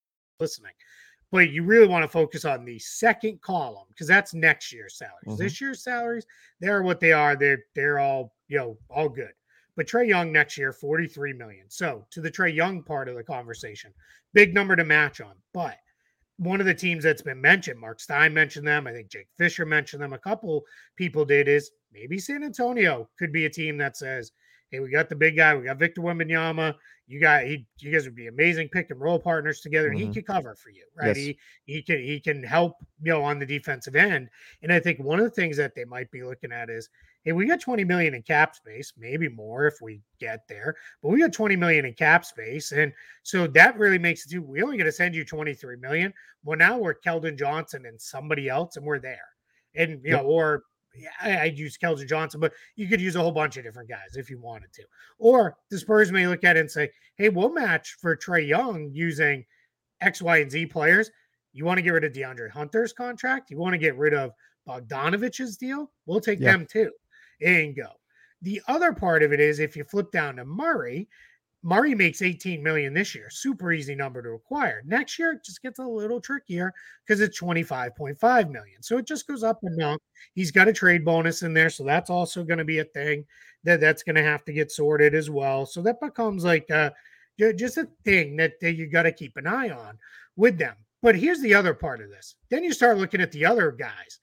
listening. But you really want to focus on the second column because that's next year's salaries. Mm-hmm. This year's salaries, they're what they are. They're they're all you know all good. But Trae Young next year, 43 million. So to the Trae Young part of the conversation, big number to match on. But one of the teams that's been mentioned, Mark Stein mentioned them. I think Jake Fisher mentioned them. A couple people did is maybe San Antonio could be a team that says, Hey, we got the big guy. We got Victor Wembanyama. You got he. You guys would be amazing pick and roll partners together, and mm-hmm. he could cover for you, right? Yes. He he can he can help you know on the defensive end. And I think one of the things that they might be looking at is, hey, we got 20 million in cap space, maybe more if we get there, but we got 20 million in cap space, and so that really makes it. We only going to send you 23 million. Well, now we're Keldon Johnson and somebody else, and we're there, and you yep. know, or I, would use Keldon Johnson, but you could use a whole bunch of different guys if you wanted to. Or the Spurs may look at it and say, hey, we'll match for Trae Young using X, Y, and Z players. You want to get rid of DeAndre Hunter's contract? You want to get rid of Bogdanović's deal? We'll take yeah. them too and go. The other part of it is if you flip down to Murray, Murray makes 18 million this year. Super easy number to acquire. Next year it just gets a little trickier because it's 25.5 million. So it just goes up and down. He's got a trade bonus in there, so that's also going to be a thing that that's going to have to get sorted as well. So that becomes like uh, just a thing that, that you got to keep an eye on with them. But here's the other part of this. Then you start looking at the other guys.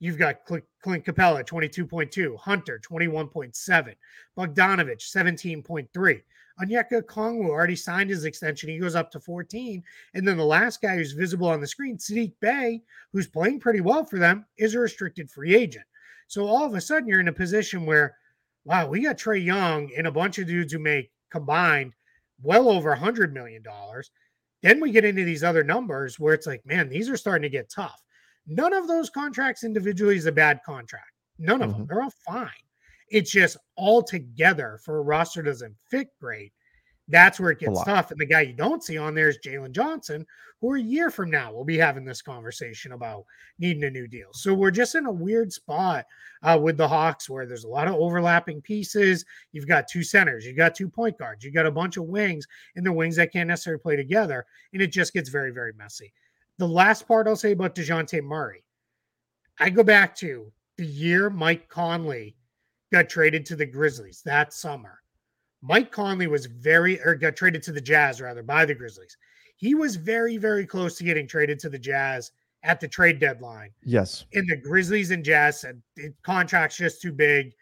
You've got Clint Capela, 22.2, Hunter, 21.7, Bogdanović, 17.3. Onyeka Okongwu already signed his extension. He goes up to 14. And then the last guy who's visible on the screen, Saddiq Bey, who's playing pretty well for them, is a restricted free agent. So all of a sudden you're in a position where, wow, we got Trae Young and a bunch of dudes who make combined well over $100 million. Then we get into these other numbers where it's like, man, these are starting to get tough. None of those contracts individually is a bad contract. None of mm-hmm. them. They're all fine. It's just all together for a roster doesn't fit great. That's where it gets tough. And the guy you don't see on there is Jalen Johnson, who a year from now we'll be having this conversation about needing a new deal. So we're just in a weird spot uh, with the Hawks where there's a lot of overlapping pieces. You've got two centers, you've got two point guards, you've got a bunch of wings, and the wings that can't necessarily play together. And it just gets very, very messy. The last part I'll say about Dejounte Murray, I go back to the year Mike Conley got traded to the Grizzlies that summer. Mike Conley was very, or got traded to the Jazz rather by the Grizzlies. He was very, very close to getting traded to the Jazz at the trade deadline. Yes. In the Grizzlies and Jazz said the contract's just too big.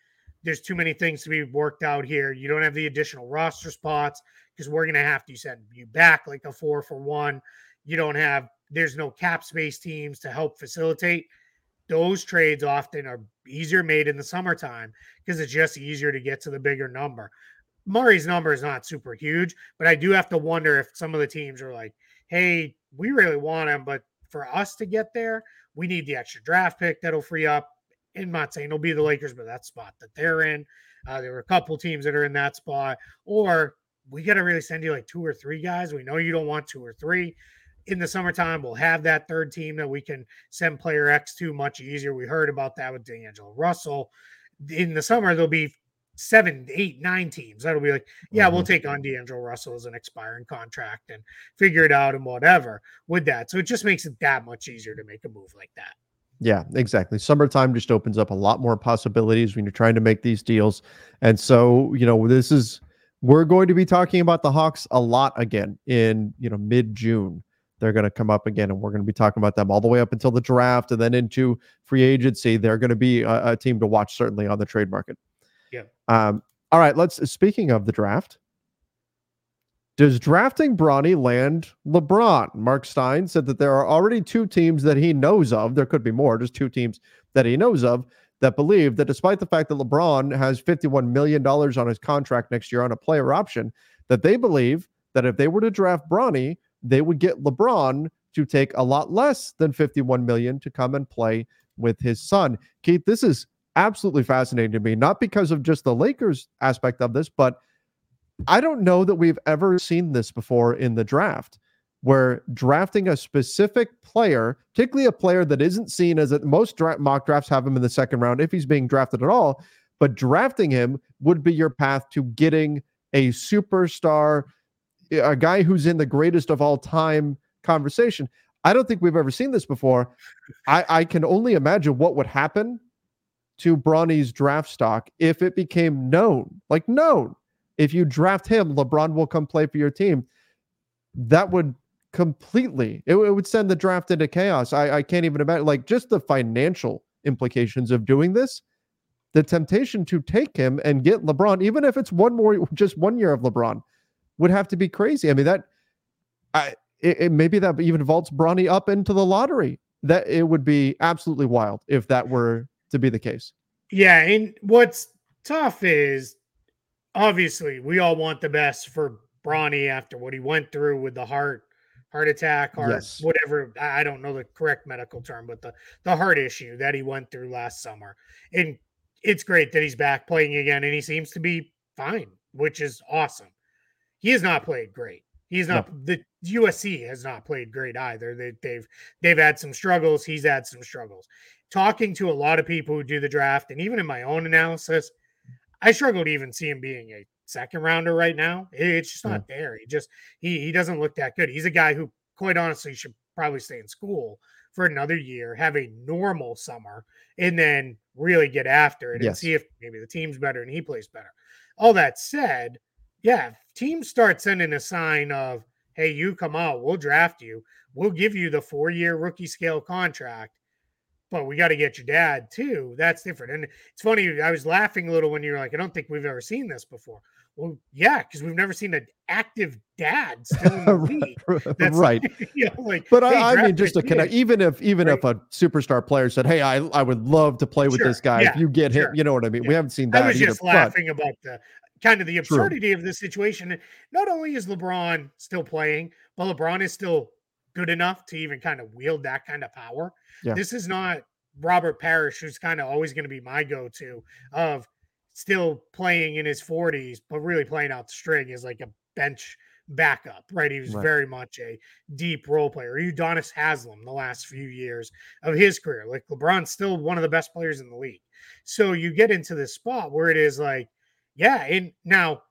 There's too many things to be worked out here. You don't have the additional roster spots because we're going to have to send you back like a four for one. You don't have, there's no cap space teams to help facilitate. Those trades often are easier made in the summertime because it's just easier to get to the bigger number. Murray's number is not super huge, but I do have to wonder if some of the teams are like, hey, we really want him, but for us to get there, we need the extra draft pick that'll free up. And I'm not saying it'll be the Lakers, but that spot that they're in. Uh, there were a couple teams that are in that spot. Or we got to really send you like two or three guys. We know you don't want two or three. In the summertime, we'll have that third team that we can send player X to much easier. We heard about that with D'Angelo Russell. In the summer, there'll be seven, eight, nine teams. That'll be like, yeah, mm-hmm. we'll take on D'Angelo Russell as an expiring contract and figure it out and whatever with that. So it just makes it that much easier to make a move like that. Yeah, exactly. Summertime just opens up a lot more possibilities when you're trying to make these deals. And so, you know, this is we're going to be talking about the Hawks a lot again in, you know, mid-June. They're going to come up again and we're going to be talking about them all the way up until the draft and then into free agency. They're going to be a, a team to watch certainly on the trade market. Yeah. Um, all right. Let's. Speaking of the draft, does drafting Bronny land LeBron? Mark Stein said that there are already two teams that he knows of. There could be more. Just two teams that he knows of that believe that despite the fact that LeBron has $51 million on his contract next year on a player option, that they believe that if they were to draft Bronny, they would get LeBron to take a lot less than 51 million to come and play with his son. Keith, this is absolutely fascinating to me, not because of just the Lakers aspect of this, but I don't know that we've ever seen this before in the draft where drafting a specific player, particularly a player that isn't seen as a, most dra- mock drafts have him in the second round if he's being drafted at all, but drafting him would be your path to getting a superstar, a guy who's in the greatest of all time conversation. I don't think we've ever seen this before. I, I can only imagine what would happen to Bronny's draft stock if it became known, like known. If you draft him, LeBron will come play for your team. That would completely, it, it would send the draft into chaos. I, I can't even imagine, like, just the financial implications of doing this. The temptation to take him and get LeBron, even if it's one more, just one year of LeBron, would have to be crazy. I mean, that, I, it, it, maybe that even vaults Bronny up into the lottery. That it would be absolutely wild if that were to be the case. Yeah, and what's tough is obviously we all want the best for Bronny after what he went through with the heart heart attack or yes. whatever I don't know the correct medical term, but the the heart issue that he went through last summer. And it's great that he's back playing again and he seems to be fine, which is awesome. He has not played great. He's not no. the USC has not played great either. They, they've they've had some struggles. He's had some struggles talking to a lot of people who do the draft, and even in my own analysis, I struggle to even see him being a second rounder right now. It's just not yeah. there. He just he he doesn't look that good. He's a guy who, quite honestly, should probably stay in school for another year, have a normal summer, and then really get after it yes. and see if maybe the team's better and he plays better. All that said, yeah, teams start sending a sign of, hey, you come out, we'll draft you, we'll give you the four year rookie scale contract but we got to get your dad too. That's different. And it's funny. I was laughing a little when you were like, I don't think we've ever seen this before. Well, yeah, because we've never seen an active dad still in the [laughs] league. That's right. Like, you know, like, but hey, I, I mean, just to connect, even if even right. if a superstar player said, "Hey, I I would love to play with sure. this guy," yeah. if you get sure. him, you know what I mean. Yeah. We haven't seen that. I was either, just laughing but... about the kind of the absurdity True. of the situation. Not only is LeBron still playing, but LeBron is still good enough to even kind of wield that kind of power. Yeah. This is not Robert Parish, who's kind of always going to be my go-to of still playing in his 40s, but really playing out the string is like a bench backup, right? He was right. very much a deep role player. Udonis Haslem, the last few years of his career. Like LeBron's still one of the best players in the league. So you get into this spot where it is like, yeah, and now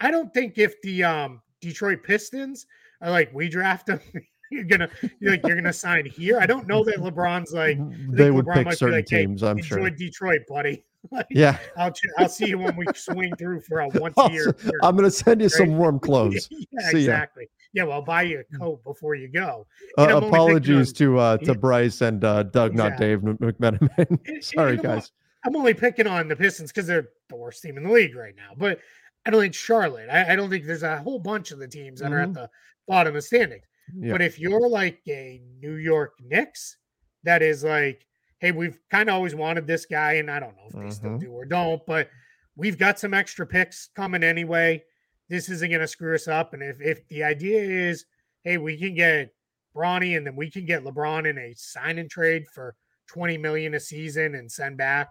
I don't think if the um Detroit Pistons are like, we draft him [laughs] you're gonna you're like you're gonna sign here. I don't know that LeBron's like [laughs] they would LeBron pick might be certain like, "Hey, teams. I'm sure. Detroit, buddy. [laughs] like, Yeah, I'll I'll see you when we swing through for a once a year. I'm gonna send you some warm clothes. yeah, See ya. exactly. Yeah, well, I'll buy you a coat before you go. Uh, And I'm only picking apologies to uh, to Bryce and uh, Doug, not Dave McMenamin. Sorry, guys. I'm only picking on the Pistons because they're the worst team in the league right now. But I don't think Charlotte. I, I don't think there's a whole bunch of the teams that are at the bottom of the standing. Yeah. But if you're like a New York Knicks, that is like, hey, we've kind of always wanted this guy, and I don't know if they still Mhm. do or don't, but we've got some extra picks coming anyway. This isn't going to screw us up. And if if the idea is, hey, we can get Bronny and then we can get LeBron in a sign and trade for 20 million a season and send back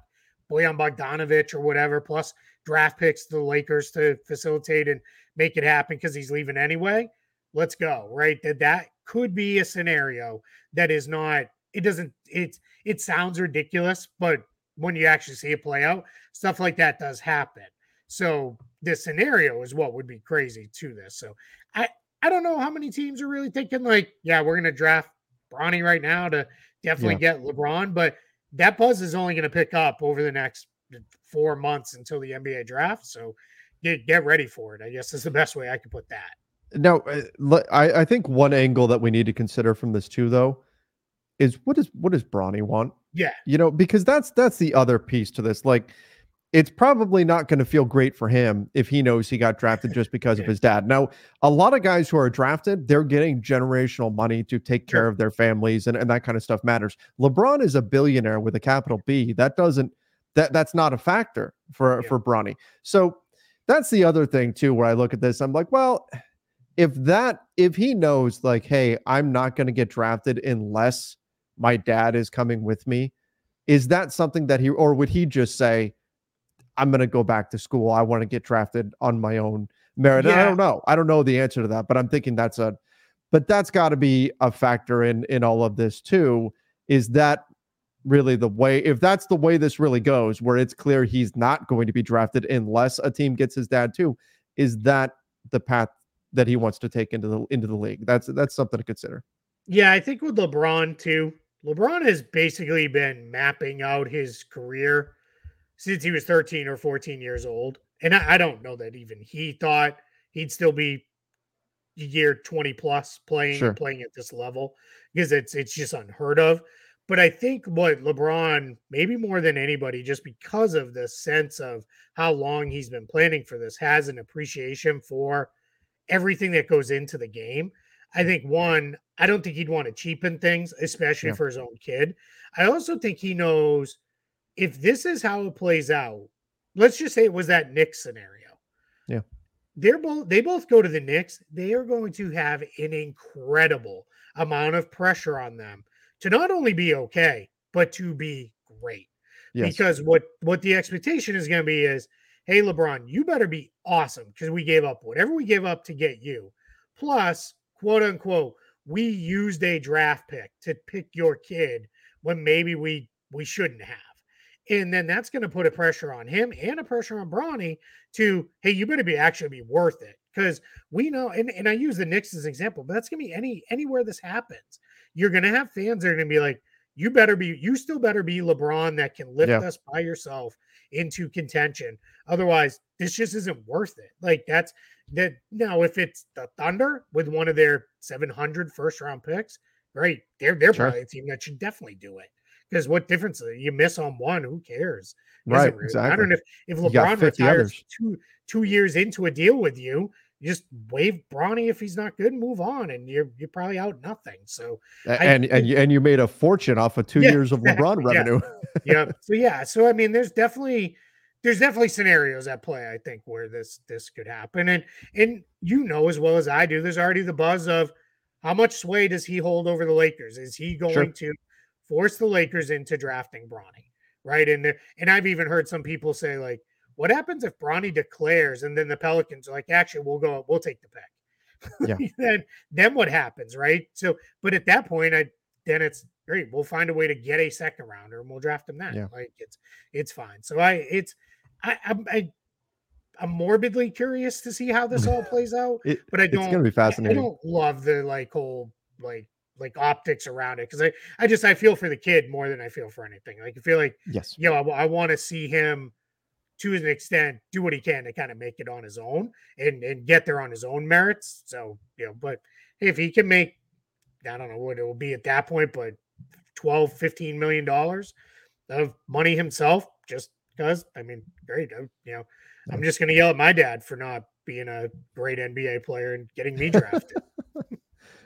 Bojan Bogdanović or whatever, plus draft picks to the Lakers to facilitate and make it happen because he's leaving anyway. Let's go. Right. That that could be a scenario that is not, it doesn't, it it sounds ridiculous, but when you actually see it play out, stuff like that does happen. So this scenario is what would be crazy to this. So I I don't know how many teams are really thinking like, yeah, we're gonna draft Bronny right now to definitely get LeBron, but that buzz is only going to pick up over the next four months until the NBA draft. So get get ready for it. I guess is the best way I could put that. Now, uh, I, I think one angle that we need to consider from this too, though, is what does what does Bronny want? Yeah, You know, because that's that's the other piece to this. Like, it's probably not going to feel great for him if he knows he got drafted just because of his dad. Now, a lot of guys who are drafted, they're getting generational money to take care of their families, and, and that kind of stuff matters. LeBron is a billionaire with a capital B. That doesn't that that's not a factor for Yeah. for Bronny. So that's the other thing too, where I look at this, I'm like, well, if that if he knows like, hey, I'm not going to get drafted unless my dad is coming with me, is that something that he or would he just say, I'm going to go back to school. I want to get drafted on my own merit. And I don't know. I don't know the answer to that, but I'm thinking that's a but that's got to be a factor in in all of this too. Is that really the way if that's the way this really goes where it's clear he's not going to be drafted unless a team gets his dad too is that the path that he wants to take into the into the league that's that's something to consider yeah. I think with LeBron too. LeBron has basically been mapping out his career since he was 13 or 14 years old, and I, I don't know that even he thought he'd still be year 20 plus playing Sure. playing at this level because it's it's just unheard of. But I think what LeBron, maybe more than anybody, just because of the sense of how long he's been planning for this, has an appreciation for everything that goes into the game. I think one, I don't think he'd want to cheapen things, especially Yeah. for his own kid. I also think he knows if this is how it plays out, let's just say it was that Knicks scenario. Yeah. They're both they both go to the Knicks. They are going to have an incredible amount of pressure on them to not only be okay, but to be great. yes Because what what the expectation is going to be is, hey LeBron, you better be awesome because we gave up whatever we gave up to get you. Plus, quote unquote, we used a draft pick to pick your kid when maybe we we shouldn't have. And then that's going to put a pressure on him and a pressure on Bronny to, hey, you better be actually be worth it. Because we know, and, and I use the Knicks as an example, but that's gonna be any anywhere this happens. You're gonna have fans that are gonna be like, you better be, you still better be LeBron that can lift Yeah. us by yourself into contention. Otherwise, this just isn't worth it. Like that's that now if it's the Thunder with one of their 700 first round picks, great. They're they're Sure. probably a team that should definitely do it. Because what difference you miss on one? Who cares? Right really exactly matter. And if if LeBron 50 retires others. two two years into a deal with you, you just wave Bronny if he's not good, move on, and you're you're probably out nothing. So A- I and and you, and you made a fortune off of two Yeah, years of [laughs] lebron yeah. revenue yeah, [laughs] so yeah, so I mean, there's definitely there's definitely scenarios at play. I think where this this could happen, and and you know as well as I do, there's already the buzz of how much sway does he hold over the Lakers? Is he going to force the Lakers into drafting Bronny? Right, and there, and I've even heard some people say like, what happens if Bronny declares and then the Pelicans are like, actually, we'll go, we'll take the pick. Yeah. [laughs] then then what happens, right? So, but at that point, I then it's great. We'll find a way to get a second rounder and we'll draft him then. Yeah. Like it's it's fine. So I it's I I'm I, I'm morbidly curious to see how this all [laughs] plays out, It- but I don't It's gonna be I- I don't love the like whole like like optics around it because I I just I feel for the kid more than I feel for anything. Like I feel like yes, you know I, I want to see him to an extent do what he can to kind of make it on his own and and get there on his own merits. So you know, but if he can make I don't know what it will be at that point, but 12, 15 million dollars of money himself just because I mean, great. I, you know, I'm just going to yell at my dad for not being a great NBA player and getting me drafted.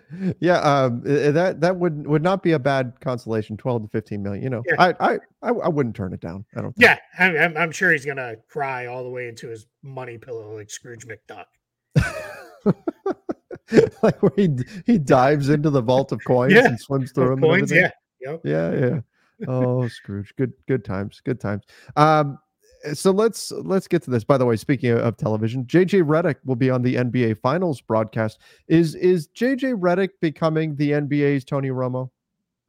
[laughs] yeah, um, that that would would not be a bad consolation. Twelve to fifteen million. You know, yeah. I, I I I wouldn't turn it down. I don't. Think. Yeah, I'm, I'm sure he's gonna cry all the way into his money pillow like Scrooge McDuck. [laughs] like where he he dives into the vault of coins yeah. and swims through them. Coins, yeah, yep. yeah, yeah. Oh, Scrooge, good good times, good times. Um, so let's let's get to this. By the way, speaking of television, JJ Redick will be on the NBA Finals broadcast. Is is JJ Redick becoming the NBA's Tony Romo?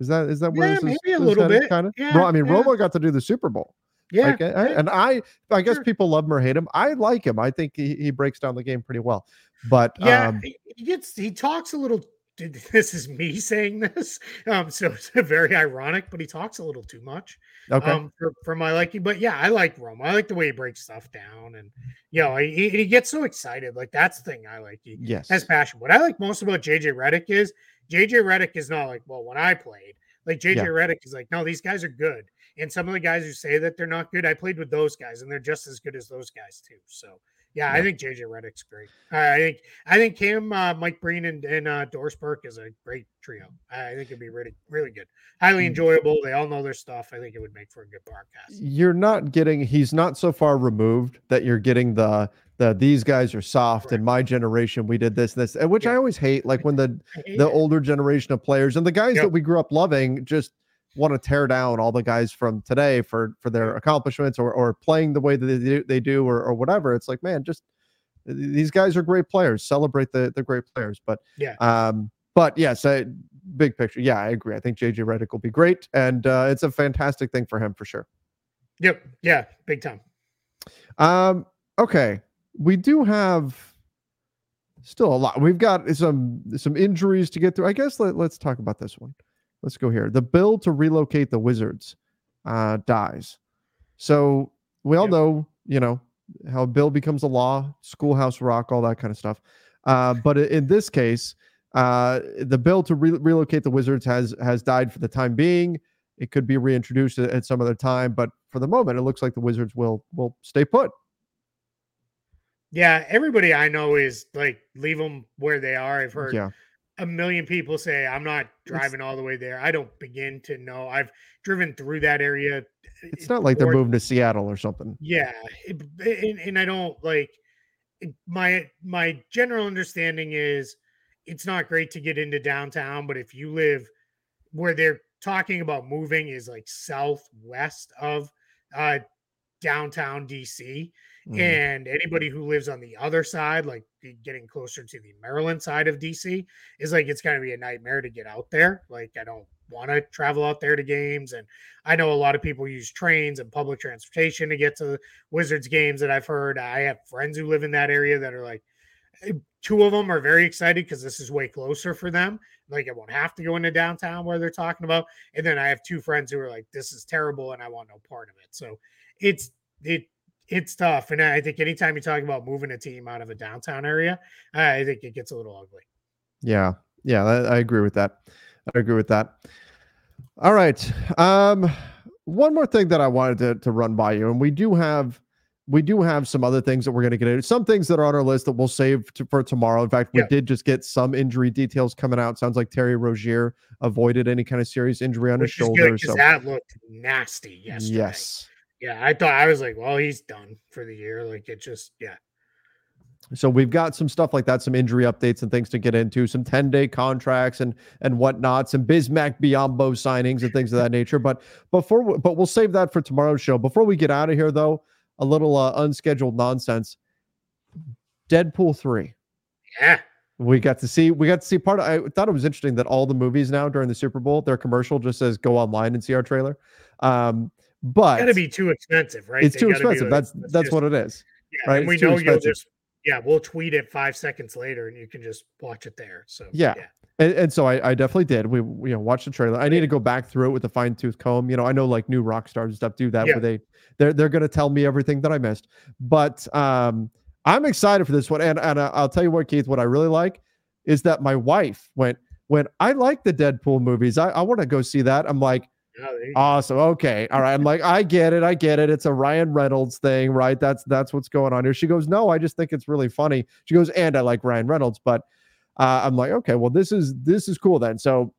Is that is that where yeah, this maybe is, a little bit? Kind of. Yeah, I mean, yeah. Romo got to do the Super Bowl. Yeah, like, yeah. and I I guess sure. people love him or hate him. I like him. I think he, he breaks down the game pretty well. But yeah, um, he gets he talks a little [laughs] this is me saying this, um, so [laughs] it's very ironic, but he talks a little too much, okay, um, for, for my liking. But yeah, I like Rome. I like the way he breaks stuff down, and you know, he, he gets so excited. Like that's the thing I like. He yes. has passion. What I like most about JJ Redick is JJ Redick is not like, well, when I played, like JJ yeah. Redick is like, no, these guys are good. And some of the guys who say that they're not good, I played with those guys, and they're just as good as those guys too. So yeah, I think JJ Redick's great. I think I think Cam, uh, Mike Breen, and, and uh, Doris Burke is a great trio. I think it'd be really really good, highly mm. enjoyable. They all know their stuff. I think it would make for a good broadcast. You're not getting. He's not so far removed that you're getting the the these guys are soft. In my generation, we did this this, which yeah. I always hate. Like when the [laughs] the older generation of players and the guys yep. that we grew up loving just want to tear down all the guys from today for for their accomplishments or or playing the way that they do, they do or, or whatever. It's like, man, just these guys are great players. Celebrate the the great players. But yeah, um, but yes, I, big picture, yeah, I agree. I think JJ Redick will be great, and uh, it's a fantastic thing for him for sure. Yep. Yeah. Big time. Um. Okay. We do have still a lot. We've got some some injuries to get through. I guess let, let's talk about this one. Let's go here. The bill to relocate the Wizards uh, dies. So we all yep. know, you know, how a bill becomes a law, schoolhouse rock, all that kind of stuff. Uh, but in this case, uh, the bill to re- relocate the Wizards has has died for the time being. It could be reintroduced at, at some other time, but for the moment, it looks like the Wizards will will stay put. Yeah, everybody I know is like leave them where they are. I've heard yeah a million people say I'm not driving all the way there. I don't begin to know. I've driven through that area. It's not like they're moving to Seattle or something. Yeah, it, and, and I don't like my my general understanding is it's not great to get into downtown, but if you live where they're talking about moving is like southwest of uh downtown DC Mm-hmm. And anybody who lives on the other side, like getting closer to the Maryland side of DC, is like it's going to be a nightmare to get out there. Like, I don't want to travel out there to games. And I know a lot of people use trains and public transportation to get to Wizards games that I've heard. I have friends who live in that area that are like, eh, two of them are very excited because this is way closer for them. Like, I won't have to go into downtown where they're talking about. And then I have two friends who are like, this is terrible and I want no part of it. So it's, it it's tough. And I think anytime you talk about moving a team out of a downtown area, I think it gets a little ugly. Yeah. Yeah. I agree with that. I agree with that. All right. Um, one more thing that I wanted to, to run by you, and we do have we do have some other things that we're going to get into. Some things that are on our list that we'll save to, for tomorrow. In fact, we yeah. did just get some injury details coming out. Sounds like Terry Rozier avoided any kind of serious injury on Which his shoulder. Good, so that looked nasty yesterday. Yes. Yeah, I thought I was like, well, he's done for the year. Like it just, yeah. So we've got some stuff like that, some injury updates and things to get into, some 10-day contracts and and whatnot, some Bismack Biyombo signings and things of that nature. But before, we, but we'll save that for tomorrow's show. Before we get out of here, though, a little uh, unscheduled nonsense. Deadpool three. Yeah. We got to see we got to see part of I thought it was interesting that all the movies now during the Super Bowl, their commercial just says go online and see our trailer. Um, but it's gotta be too expensive, right? It's they too expensive. Like, that's that's, just, what it is. Yeah, right. we know you'll just yeah, we'll tweet it five seconds later, and you can just watch it there. So yeah. yeah. And, and, so I, I, definitely did. We, we you know watched the trailer. I need to go back through it with a fine tooth comb. You know, I know like New Rockstars and stuff do that yeah. where they they're they're gonna tell me everything that I missed. But um, I'm excited for this one. And and I'll tell you what, Keith, what I really like is that my wife went when I like the Deadpool movies. I, I want to go see that. I'm like, awesome. Okay. All right. I'm like, I get it. I get it. It's a Ryan Reynolds thing, right? That's that's what's going on here. She goes, No, I just think it's really funny. She goes, and I like Ryan Reynolds, but uh, I'm like, okay, well, this is this is cool then. So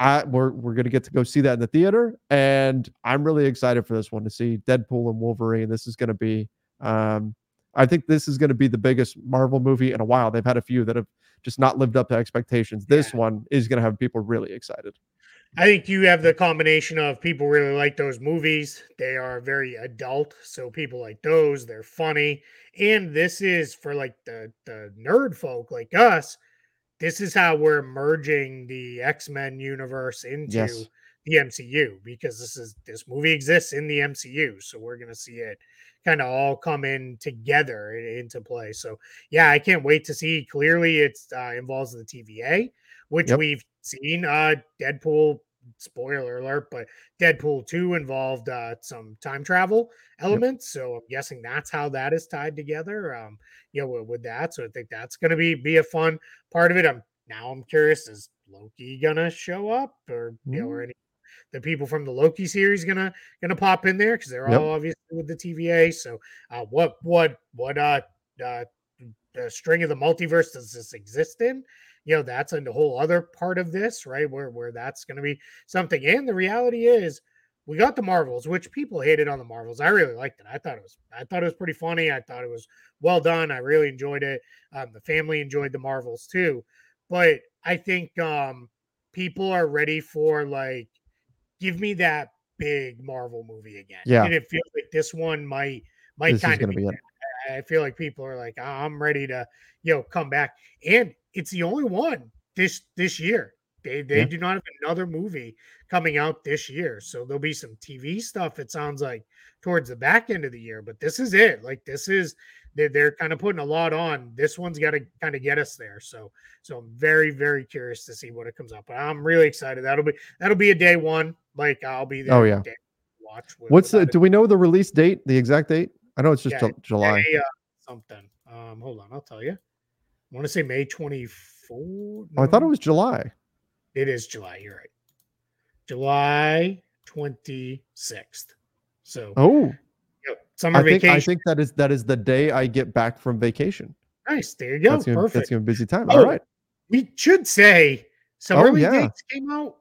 I we're we're gonna get to go see that in the theater, and I'm really excited for this one to see Deadpool and Wolverine. This is gonna be um I think this is to be the biggest Marvel movie in a while. They've had a few that have just not lived up to expectations. This yeah. one is going to have people really excited. I think you have the combination of people really like those movies. They are very adult, so people like those. They're funny, and this is for like the the nerd folk like us. This is how we're merging the X Men universe into yes. the MCU because this is this movie exists in the MCU, so we're gonna see it kind of all come in together into play. So yeah, I can't wait to see. Clearly, it uh, involves the TVA, which yep. we've seen. Uh, Deadpool, spoiler alert, but Deadpool two involved uh, some time travel elements. Yep. So I'm guessing that's how that is tied together. Um, you know, with, with that. So I think that's going to be be a fun part of it. I'm now I'm curious is Loki gonna show up or you know or mm. any the people from the Loki series gonna gonna pop in there because they're yep. all obviously with the TVA. So, uh, what what what uh, uh the string of the multiverse does this exist in? You know, that's a whole other part of this, right? Where where that's gonna be something. And the reality is, we got the Marvels, which people hated on the Marvels. I really liked it. I thought it was I thought it was pretty funny. I thought it was well done. I really enjoyed it. Um, the family enjoyed the Marvels too. But I think um people are ready for like give me that big Marvel movie again. Yeah. And it feels like this one might might kind of be, be I feel like people are like, I'm ready to, you know, come back. And it's the only one this this year. They they yeah. do not have another movie coming out this year. So there'll be some TV stuff, it sounds like, towards the back end of the year. But this is it. Like this is they're, they're kind of putting a lot on. This one's got to kind of get us there. So so I'm very very curious to see what it comes up. But I'm really excited. That'll be that'll be a day one. Like I'll be there. Oh yeah. Watch. What's the? It. Do we know the release date? The exact date? I know it's just yeah, July. uh, something. Um, hold on, I'll tell you. I want to say May 24. No. Oh, I thought it was July. It is July. You're right. July 26th. So. Oh. summer I think, vacation. I think that is that is the day I get back from vacation. Nice. There you go. That's gonna, Perfect. That's gonna be a busy time. Oh, All right. We should say some oh, yeah. dates came out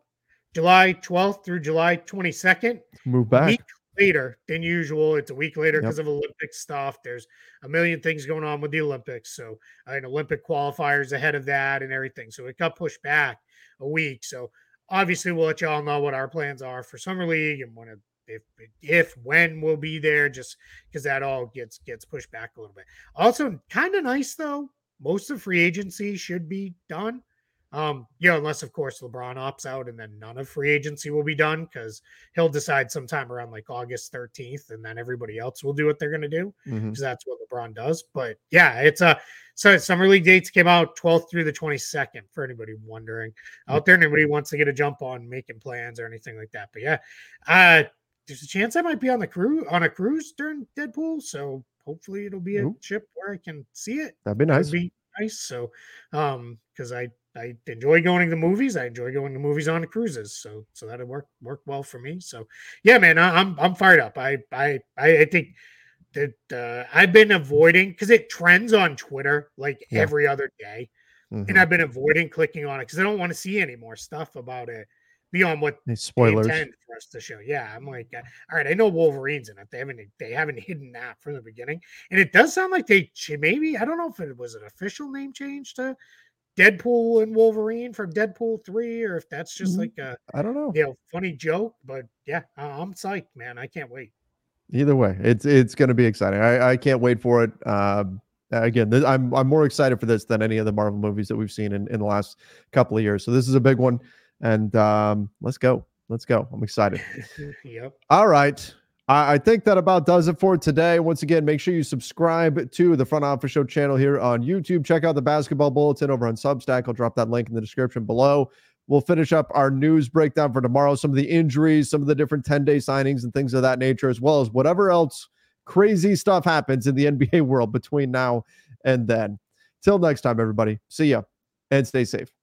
July 12th through July 22nd. Move back. Week later than usual. It's a week later because yep. of Olympic stuff. There's a million things going on with the Olympics. So, uh, and Olympic qualifiers ahead of that and everything. So it got pushed back a week. So obviously, we'll let y'all know what our plans are for Summer League and when, if, if, when we'll be there, just because that all gets gets pushed back a little bit. Also, kind of nice though. Most of free agency should be done. Um, you know, unless of course LeBron opts out and then none of free agency will be done because he'll decide sometime around like August 13th, and then everybody else will do what they're gonna do because mm-hmm. that's what LeBron does. But yeah, it's a so summer league dates came out 12th through the 22nd for anybody wondering out there. Anybody wants to get a jump on making plans or anything like that. But yeah, uh there's a chance I might be on the cruise on a cruise during Deadpool. So hopefully it'll be a Ooh. ship where I can see it. That'd be nice. That'd be nice. So um because I I enjoy going to the movies. I enjoy going to movies on cruises. So so that'll work work well for me. So yeah, man, I, am I'm fired up. I I I think that uh, I've been avoiding because it trends on Twitter like yeah. every other day, mm-hmm. and I've been avoiding clicking on it because I don't want to see any more stuff about it beyond what they spoilers they intend for us to show. Yeah, I'm like, uh, all right, I know Wolverine's in it. They haven't they haven't [laughs] hidden that from the beginning, and it does sound like they maybe I don't know if it was an official name change to Deadpool and Wolverine from Deadpool 3 or if that's just mm-hmm. like a I don't know. You know, funny joke, but yeah, I'm psyched, man. I can't wait. Either way, it's it's going to be exciting. I, I can't wait for it. Um, again, this, I'm I'm more excited for this than any of the Marvel movies that we've seen in, in the last couple of years. So this is a big one, and um, let's go, let's go. I'm excited. [laughs] yep. All right, I think that about does it for today. Once again, make sure you subscribe to the Front Office Show channel here on YouTube. Check out the Basketball Bulletin over on Substack. I'll drop that link in the description below. We'll finish up our news breakdown for tomorrow, some of the injuries, some of the different 10 day signings, and things of that nature, as well as whatever else crazy stuff happens in the [laughs] NBA world between now and then. Till next time, everybody. See ya and stay safe.